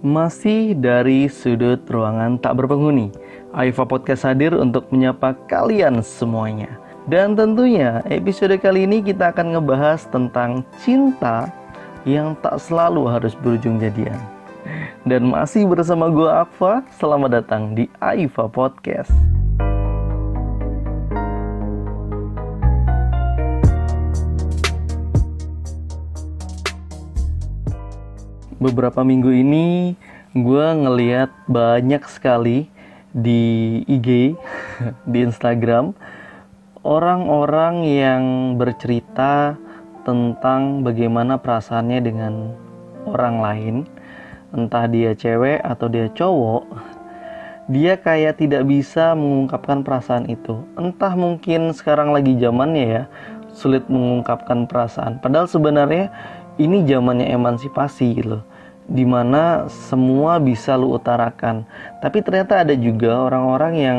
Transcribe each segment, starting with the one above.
Masih dari sudut ruangan tak berpenghuni, Aifa Podcast hadir untuk menyapa kalian semuanya. Dan tentunya episode kali ini kita akan ngebahas tentang cinta yang tak selalu harus berujung jadian. Dan masih bersama gue Akfa, selamat datang di Aifa Podcast. Beberapa minggu ini gue ngeliat banyak sekali di IG, di Instagram orang-orang yang bercerita tentang bagaimana perasaannya dengan orang lain, entah dia cewek atau dia cowok, dia kayak tidak bisa mengungkapkan perasaan itu. Entah mungkin sekarang lagi zamannya ya, sulit mengungkapkan perasaan. Padahal sebenarnya ini zamannya emansipasi gitu di mana semua bisa lu utarakan. Tapi ternyata ada juga orang-orang yang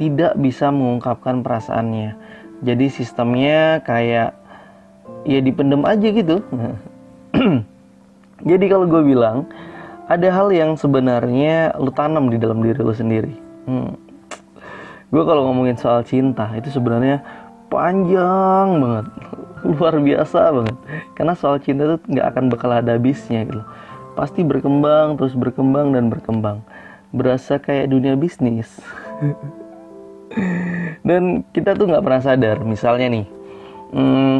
tidak bisa mengungkapkan perasaannya. Jadi sistemnya kayak ya dipendem aja gitu. Jadi kalau gue bilang ada hal yang sebenarnya lu tanam di dalam diri lu sendiri. Hmm. Gue kalau ngomongin soal cinta itu sebenarnya panjang banget, luar biasa banget. Karena soal cinta itu nggak akan bakal ada habisnya gitu pasti berkembang terus berkembang dan berkembang. Berasa kayak dunia bisnis. Dan kita tuh nggak pernah sadar misalnya nih hmm,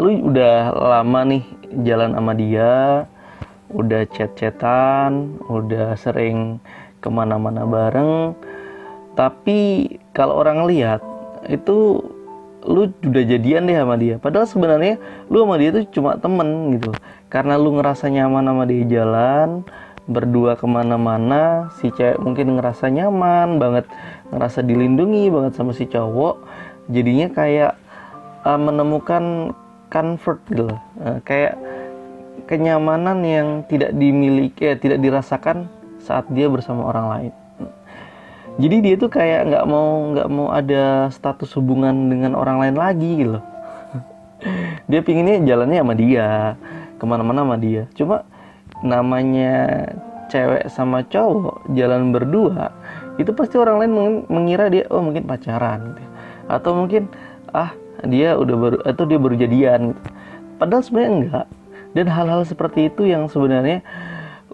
lu udah lama nih jalan sama dia udah chat-chatan udah sering ke mana-mana bareng tapi kalau orang lihat itu lu udah jadian deh sama dia. Padahal sebenarnya lu sama dia tuh cuma temen gitu. Karena lu ngerasa nyaman sama dia jalan berdua ke mana-mana si cewek mungkin ngerasa nyaman banget ngerasa dilindungi banget sama si cowok. Jadinya kayak uh, menemukan comfort gitu uh, kayak kenyamanan yang tidak dimiliki eh, tidak dirasakan saat dia bersama orang lain jadi dia tuh kayak nggak mau nggak mau ada status hubungan dengan orang lain lagi gitu dia pinginnya jalannya sama dia ke mana-mana sama dia cuma namanya cewek sama cowok jalan berdua itu pasti orang lain mengira dia oh mungkin pacaran gitu. atau mungkin ah dia udah baru atau dia baru jadian gitu. padahal sebenarnya enggak dan hal-hal seperti itu yang sebenarnya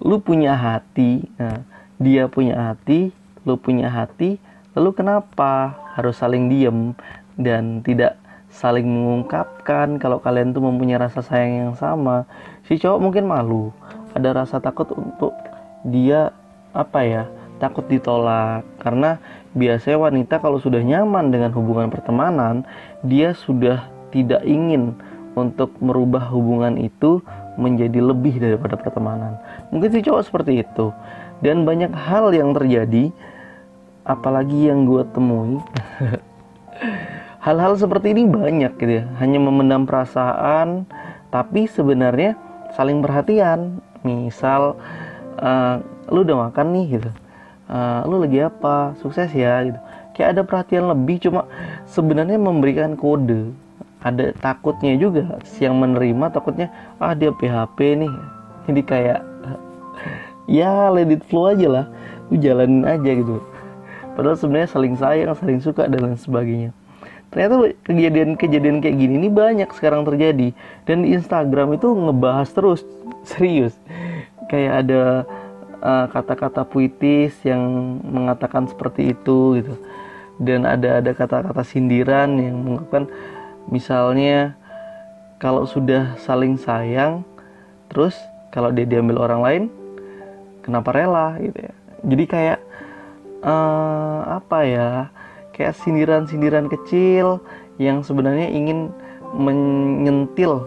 lu punya hati nah, dia punya hati lu punya hati, lalu kenapa harus saling diem dan tidak saling mengungkapkan kalau kalian tuh mempunyai rasa sayang yang sama? Si cowok mungkin malu, ada rasa takut untuk dia apa ya? takut ditolak karena biasanya wanita kalau sudah nyaman dengan hubungan pertemanan dia sudah tidak ingin untuk merubah hubungan itu menjadi lebih daripada pertemanan mungkin si cowok seperti itu dan banyak hal yang terjadi apalagi yang gue temui. Hal-hal seperti ini banyak gitu ya. Hanya memendam perasaan tapi sebenarnya saling perhatian. Misal uh, lu udah makan nih gitu. Uh, lu lagi apa? Sukses ya gitu. Kayak ada perhatian lebih cuma sebenarnya memberikan kode. Ada takutnya juga yang menerima takutnya ah dia PHP nih. Jadi kayak ya let it flow aja lah. Lu jalanin aja gitu padahal sebenarnya saling sayang saling suka dan lain sebagainya. Ternyata kejadian-kejadian kayak gini ini banyak sekarang terjadi. Dan di Instagram itu ngebahas terus. Serius. Kayak ada uh, kata-kata puitis yang mengatakan seperti itu gitu. Dan ada ada kata-kata sindiran yang mengatakan misalnya kalau sudah saling sayang terus kalau dia diambil orang lain kenapa rela gitu ya. Jadi kayak uh, apa ya kayak sindiran-sindiran kecil yang sebenarnya ingin menyentil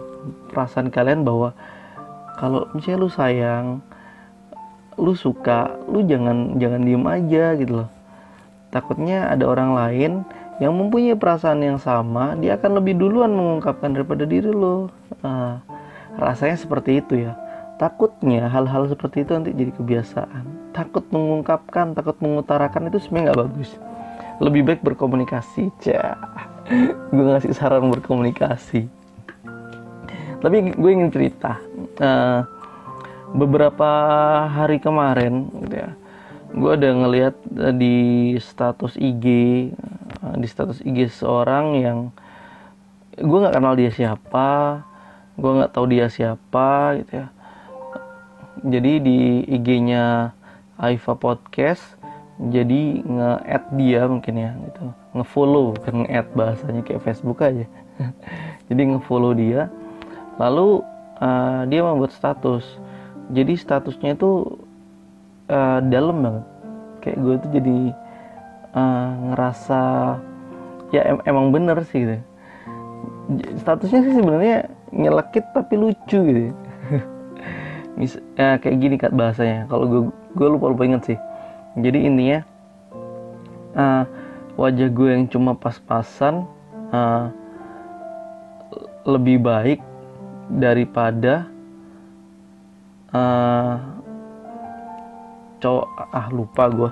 perasaan kalian bahwa kalau misalnya lu sayang lu suka lu jangan jangan diem aja gitu loh. Takutnya ada orang lain yang mempunyai perasaan yang sama dia akan lebih duluan mengungkapkan daripada diri lo uh, rasanya seperti itu ya takutnya hal-hal seperti itu nanti jadi kebiasaan. Takut mengungkapkan takut mengutarakan itu sebenarnya nggak bagus. Lebih baik berkomunikasi cah gue ngasih saran berkomunikasi tapi gue ingin cerita uh, beberapa hari kemarin gitu ya gue ada ngelihat eh, di status IG eh, di status IG seorang yang gue nggak kenal dia siapa gue nggak tahu dia siapa gitu ya jadi di IG-nya Aifa Podcast jadi nge-add dia mungkin ya gitu. Nge-follow kan nge-add bahasanya kayak Facebook aja. Jadi nge-follow dia. Lalu uh, dia membuat status. Jadi statusnya itu uh, dalam banget. Kayak gue tuh jadi uh, ngerasa ya em emang bener sih gitu. Statusnya sih sebenarnya nyelekit tapi lucu gitu Mis ya, kayak gini kan bahasanya. Kalau gue gue lupa lupa inget sih. Jadi intinya uh, wajah gue yang cuma pas-pasan uh, lebih baik daripada uh, cowok ah lupa gue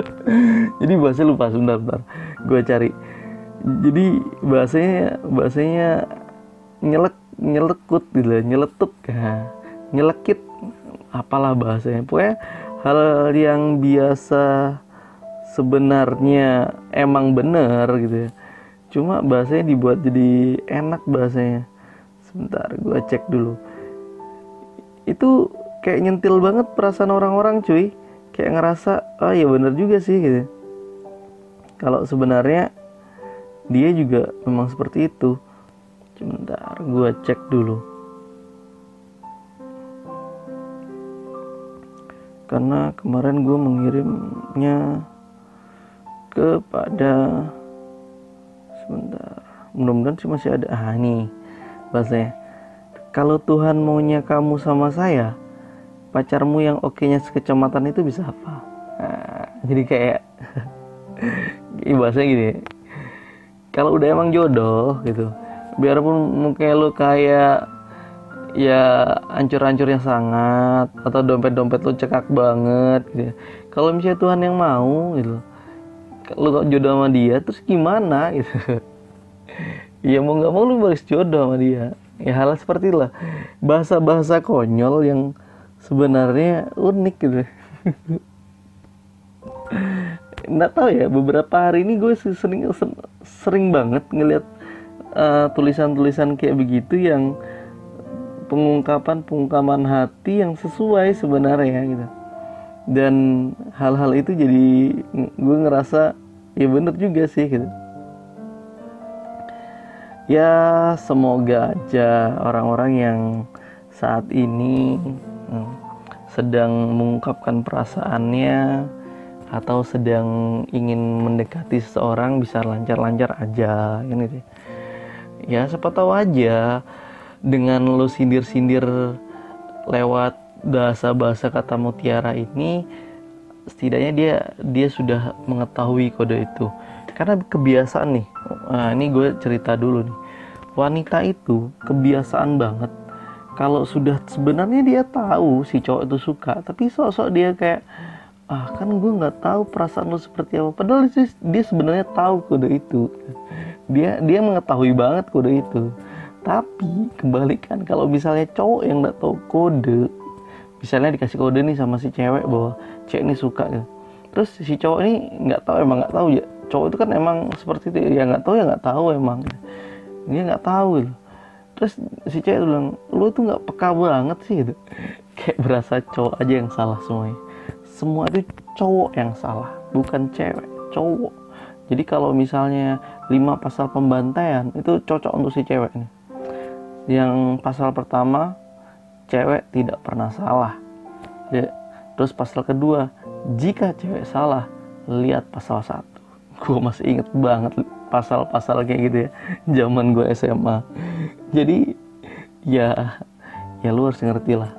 jadi bahasa lupa sebentar bentar gue cari. Jadi bahasanya bahasanya nyelek nyelekut gitu nyeletuk ya nyelekit apalah bahasanya. Pokoknya hal yang biasa sebenarnya emang bener gitu ya. Cuma bahasanya dibuat jadi enak bahasanya. Sebentar gue cek dulu. Itu kayak nyentil banget perasaan orang-orang cuy. Kayak ngerasa oh ya bener juga sih gitu. Kalau sebenarnya dia juga memang seperti itu. Sebentar gue cek dulu karena kemarin gue mengirimnya kepada sebentar. Mudah-mudahan sih masih ada. Ah nih bahasanya kalau Tuhan maunya kamu sama saya pacarmu yang oke-nya sekecamatan itu bisa apa? Nah, jadi kayak bahasanya gini. Kalau udah emang jodoh gitu. Biarpun mungkin lu kayak ya hancur-hancur yang sangat atau dompet-dompet lu cekak banget gitu ya. kalau misalnya Tuhan yang mau gitu. Lu jodoh sama dia terus gimana gitu. Ya mau nggak mau lu harus jodoh sama dia. Ya hal seperti itulah. Bahasa-bahasa konyol yang sebenarnya unik gitu. Nggak tahu ya beberapa hari ini gue sering sering banget tulisan eh, tulisan-tulisan kayak begitu yang pengungkapan pengungkapan hati yang sesuai sebenarnya gitu. Dan hal-hal itu jadi gue ngerasa ya bener juga sih gitu. Ya semoga aja orang-orang yang saat ini hmm, sedang mengungkapkan perasaannya atau sedang ingin mendekati seseorang bisa lancar-lancar aja ini sih ya siapa tahu aja dengan lo sindir-sindir lewat bahasa-bahasa kata mutiara ini setidaknya dia dia sudah mengetahui kode itu. Karena kebiasaan nih nah, ini gue cerita dulu nih. Wanita itu kebiasaan banget. Kalau sudah sebenarnya dia tahu si cowok itu suka tapi sok-sok dia kayak ah kan gue nggak tahu perasaan lo seperti apa. Padahal dia, dia sebenarnya tahu kode itu. Dia dia mengetahui banget kode itu tapi kebalikan kalau misalnya cowok yang nggak tahu kode misalnya dikasih kode nih sama si cewek bahwa cewek ini suka gitu terus si cowok ini nggak tahu emang nggak tahu ya. Cowok itu kan emang seperti itu ya. Nggak tahu ya nggak tahu emang. Dia nggak tahu gitu. terus si cewek bilang lu tuh nggak peka banget sih gitu. Kayak berasa cowok aja yang salah semuanya. Semua itu cowok yang salah bukan cewek cowok. Jadi kalau misalnya lima pasal pembantaian itu cocok untuk si cewek nih yang pasal pertama cewek tidak pernah salah. Terus pasal kedua jika cewek salah lihat pasal satu. Gue masih inget banget pasal-pasal kayak gitu ya zaman gue SMA jadi ya ya lu harus ngerti lah.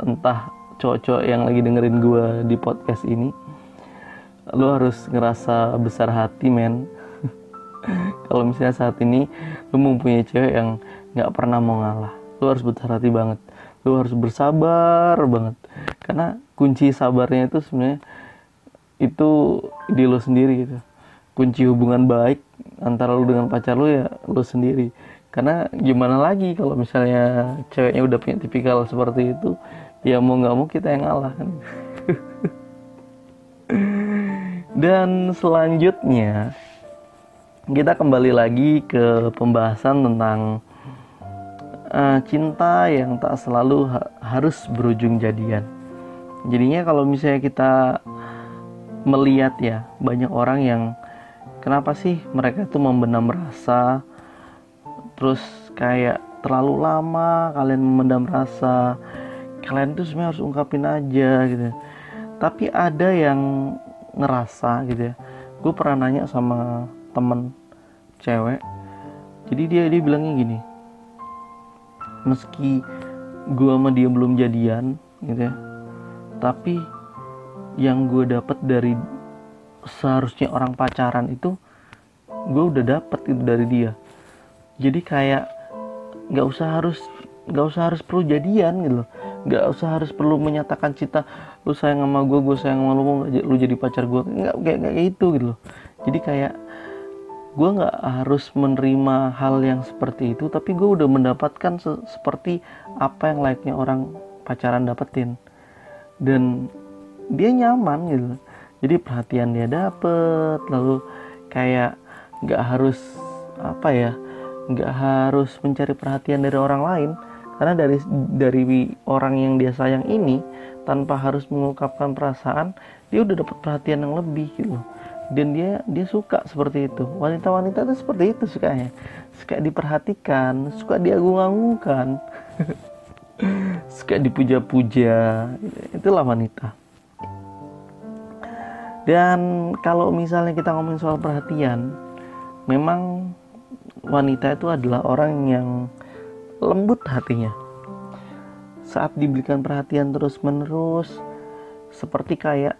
Entah cowok-cowok yang lagi dengerin gue di podcast ini lu harus ngerasa besar hati men. Kalau misalnya saat ini lu mempunyai cewek yang nggak pernah mau ngalah. Lu harus besar hati banget. Lu harus bersabar banget. Karena kunci sabarnya itu sebenarnya itu di lo sendiri gitu. Kunci hubungan baik antara lo dengan pacar lo ya lo sendiri. Karena gimana lagi kalau misalnya ceweknya udah punya tipikal seperti itu ya mau nggak mau kita yang ngalah kan. Dan selanjutnya kita kembali lagi ke pembahasan tentang uh, cinta yang tak selalu ha harus berujung jadian. Jadinya kalau misalnya kita melihat ya banyak orang yang kenapa sih mereka tuh membenam rasa terus kayak terlalu lama kalian memendam rasa kalian tuh sebenarnya harus ungkapin aja gitu tapi ada yang ngerasa gitu ya gue pernah nanya sama temen cewek jadi dia dia bilangnya gini meski gue sama dia belum jadian gitu ya. Tapi yang gue dapet dari seharusnya orang pacaran itu gue udah dapet itu dari dia. Jadi kayak nggak usah harus nggak usah harus perlu jadian gitu loh. Nggak usah harus perlu menyatakan cinta lu sayang sama gue gue sayang sama lu mau lu jadi pacar gue nggak kayak kayak itu gitu loh. Jadi kayak gue nggak harus menerima hal yang seperti itu tapi gue udah mendapatkan se seperti apa yang layaknya orang pacaran dapetin. Dan dia nyaman gitu. Jadi perhatian dia dapet lalu kayak nggak harus apa ya nggak harus mencari perhatian dari orang lain. Karena dari dari orang yang dia sayang ini tanpa harus mengungkapkan perasaan dia udah dapat perhatian yang lebih gitu dan dia dia suka seperti itu. Wanita-wanita itu seperti itu sukanya. Suka diperhatikan suka diagung-agungkan. Suka dipuja-puja. Itulah wanita. Dan kalau misalnya kita ngomongin soal perhatian memang wanita itu adalah orang yang lembut hatinya. Saat diberikan perhatian terus menerus seperti kayak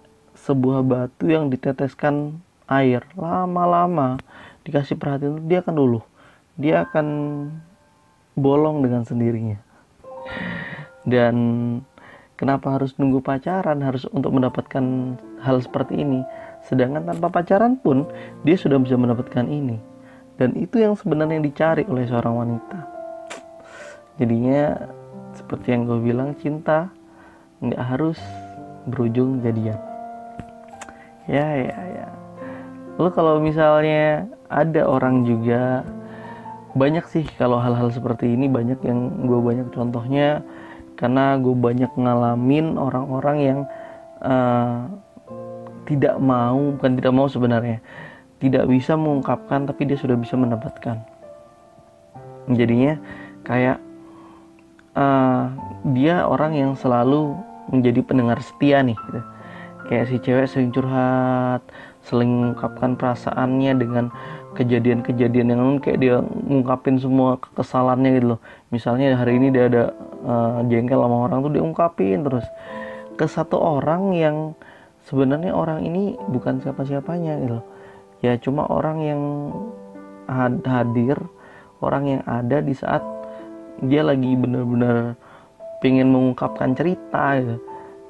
sebuah batu yang diteteskan air. Lama-lama dikasih perhatian dia akan dulu dia akan bolong dengan sendirinya. Dan kenapa harus nunggu pacaran harus untuk mendapatkan hal seperti ini? Sedangkan tanpa pacaran pun dia sudah bisa mendapatkan ini. Dan itu yang sebenarnya dicari oleh seorang wanita. Jadinya seperti yang gue bilang cinta nggak harus berujung jadian ya ya ya. Lalu kalau misalnya ada orang juga banyak sih kalau hal-hal seperti ini banyak yang gue banyak contohnya karena gue banyak ngalamin orang-orang yang uh, tidak mau bukan tidak mau sebenarnya tidak bisa mengungkapkan tapi dia sudah bisa mendapatkan. Jadinya kayak uh, dia orang yang selalu menjadi pendengar setia nih gitu kayak si cewek sering curhat sering mengungkapkan perasaannya dengan kejadian-kejadian yang kayak dia ngungkapin semua kesalahannya gitu loh. Misalnya hari ini dia ada uh, jengkel sama orang tuh dia ungkapin terus ke satu orang yang sebenarnya orang ini bukan siapa-siapanya gitu loh. Ya cuma orang yang hadir orang yang ada di saat dia lagi bener-bener pengen mengungkapkan cerita gitu.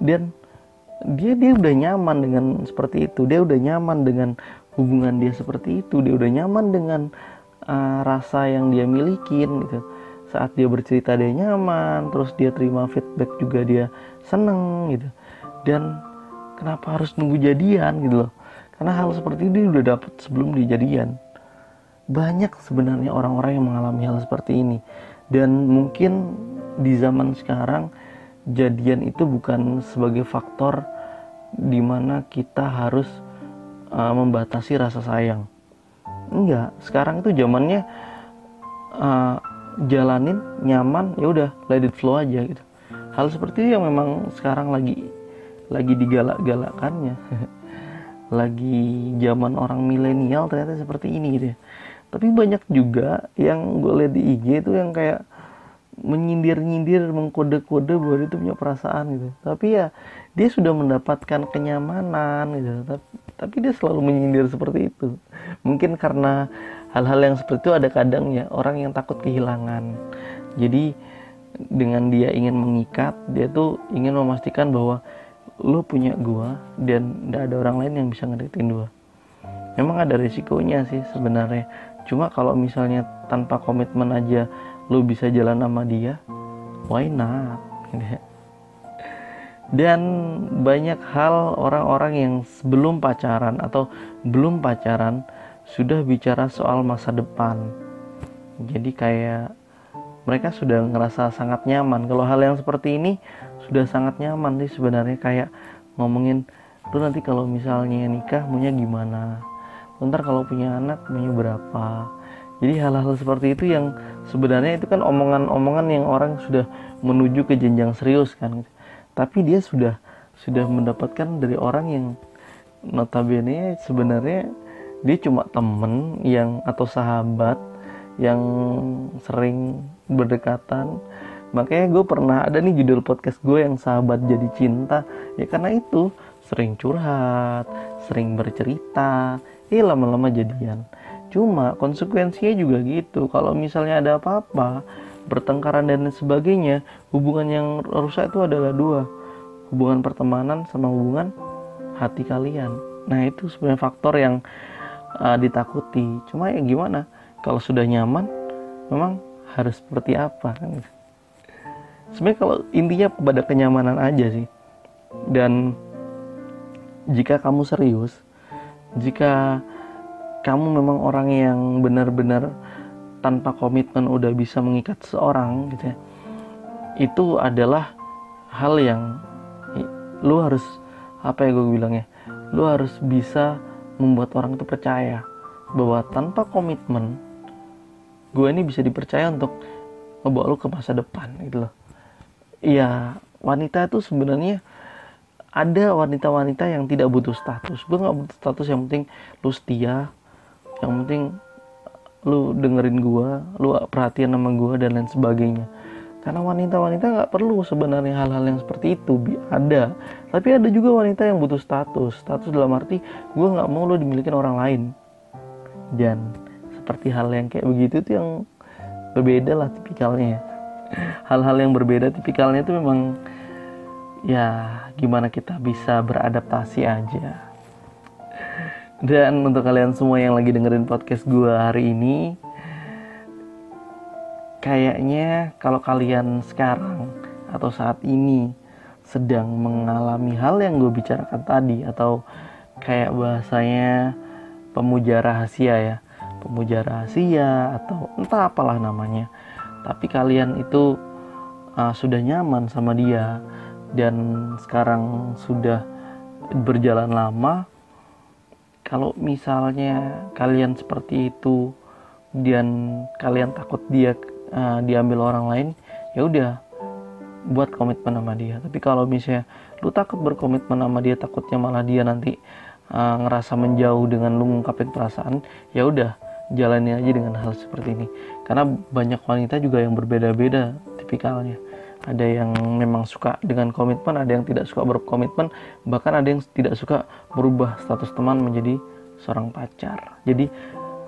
Dan dia dia udah nyaman dengan seperti itu. Dia udah nyaman dengan hubungan dia seperti itu. Dia udah nyaman dengan uh, rasa yang dia milikin gitu. Saat dia bercerita dia nyaman. Terus dia terima feedback juga dia seneng gitu. Dan kenapa harus nunggu jadian gitu loh. Karena hal seperti ini udah dapet sebelum dijadian banyak sebenarnya orang-orang yang mengalami hal seperti ini. Dan mungkin di zaman sekarang jadian itu bukan sebagai faktor di mana kita harus uh, membatasi rasa sayang. Enggak, sekarang itu zamannya uh, jalanin nyaman ya udah let it flow aja gitu. Hal seperti itu yang memang sekarang lagi lagi digalak-galakannya. lagi zaman orang milenial ternyata seperti ini gitu ya. Tapi banyak juga yang gue lihat di IG itu yang kayak menyindir-nyindir mengkode-kode bahwa dia itu punya perasaan gitu. Tapi ya dia sudah mendapatkan kenyamanan gitu. Tapi, tapi dia selalu menyindir seperti itu. Mungkin karena hal-hal yang seperti itu ada kadangnya orang yang takut kehilangan. Jadi dengan dia ingin mengikat dia tuh ingin memastikan bahwa lo punya gua dan tidak ada orang lain yang bisa ngedeketin gua. Memang ada risikonya sih sebenarnya cuma kalau misalnya tanpa komitmen aja lu bisa jalan sama dia why not? Dan banyak hal orang-orang yang sebelum pacaran atau belum pacaran sudah bicara soal masa depan. Jadi kayak mereka sudah ngerasa sangat nyaman. Kalau hal yang seperti ini sudah sangat nyaman sih sebenarnya. Kayak ngomongin lu nanti kalau misalnya nikah maunya gimana ntar kalau punya anak maunya berapa? Jadi hal-hal seperti itu yang sebenarnya itu kan omongan-omongan yang orang sudah menuju ke jenjang serius kan. Tapi dia sudah sudah mendapatkan dari orang yang notabene sebenarnya dia cuma temen yang atau sahabat yang sering berdekatan. Makanya gue pernah ada nih judul podcast gue yang sahabat jadi cinta. Ya karena itu sering curhat sering bercerita eh lama-lama jadian. Cuma konsekuensinya juga gitu. Kalau misalnya ada apa-apa bertengkaran dan sebagainya hubungan yang rusak itu adalah dua. Hubungan pertemanan sama hubungan hati kalian. Nah itu sebenarnya faktor yang uh, ditakuti. Cuma ya gimana? Kalau sudah nyaman memang harus seperti apa kan? Sebenarnya kalau intinya pada kenyamanan aja sih. Dan jika kamu serius jika kamu memang orang yang benar-benar tanpa komitmen udah bisa mengikat seorang gitu ya itu adalah hal yang lu harus apa ya gue bilang ya lu harus bisa membuat orang itu percaya bahwa tanpa komitmen gue ini bisa dipercaya untuk ngebawa lu ke masa depan gitu loh. Iya wanita itu sebenarnya ada wanita-wanita yang tidak butuh status. Gue nggak butuh status yang penting lu setia yang penting lu dengerin gue lu perhatian sama gue dan lain sebagainya. Karena wanita-wanita nggak perlu sebenarnya hal-hal yang seperti itu ada. Tapi ada juga wanita yang butuh status. Status dalam arti gue nggak mau lo dimiliki orang lain. Dan seperti hal yang kayak begitu itu yang berbeda lah tipikalnya. Ya. hal-hal yang berbeda tipikalnya itu memang ya gimana kita bisa beradaptasi aja? Dan untuk kalian semua yang lagi dengerin podcast gue hari ini kayaknya kalau kalian sekarang atau saat ini sedang mengalami hal yang gue bicarakan tadi atau kayak bahasanya pemuja rahasia ya pemuja rahasia atau entah apalah namanya tapi kalian itu uh, sudah nyaman sama dia dan sekarang sudah berjalan lama kalau misalnya kalian seperti itu dan kalian takut dia uh, diambil orang lain ya udah buat komitmen sama dia. Tapi kalau misalnya lu takut berkomitmen sama dia takutnya malah dia nanti uh, ngerasa menjauh dengan lu ngungkapin perasaan ya udah jalani aja dengan hal seperti ini. Karena banyak wanita juga yang berbeda-beda tipikalnya ada yang memang suka dengan komitmen ada yang tidak suka berkomitmen bahkan ada yang tidak suka merubah status teman menjadi seorang pacar. Jadi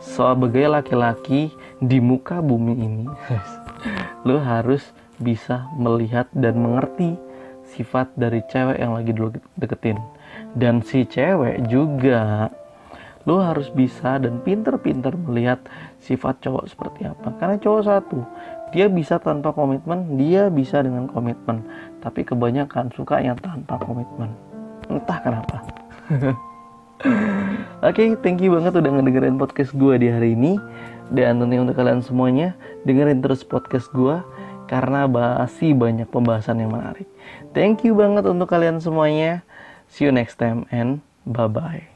sebagai laki-laki di muka bumi ini lo harus bisa melihat dan mengerti sifat dari cewek yang lagi dulu deketin. Dan si cewek juga lo harus bisa dan pinter-pinter melihat sifat cowok seperti apa karena cowok satu dia bisa tanpa komitmen dia bisa dengan komitmen tapi kebanyakan suka yang tanpa komitmen entah kenapa Oke, okay, thank you banget udah ngedengerin podcast gue di hari ini. Dan tentunya untuk kalian semuanya, dengerin terus podcast gue karena masih banyak pembahasan yang menarik. Thank you banget untuk kalian semuanya. See you next time and bye-bye.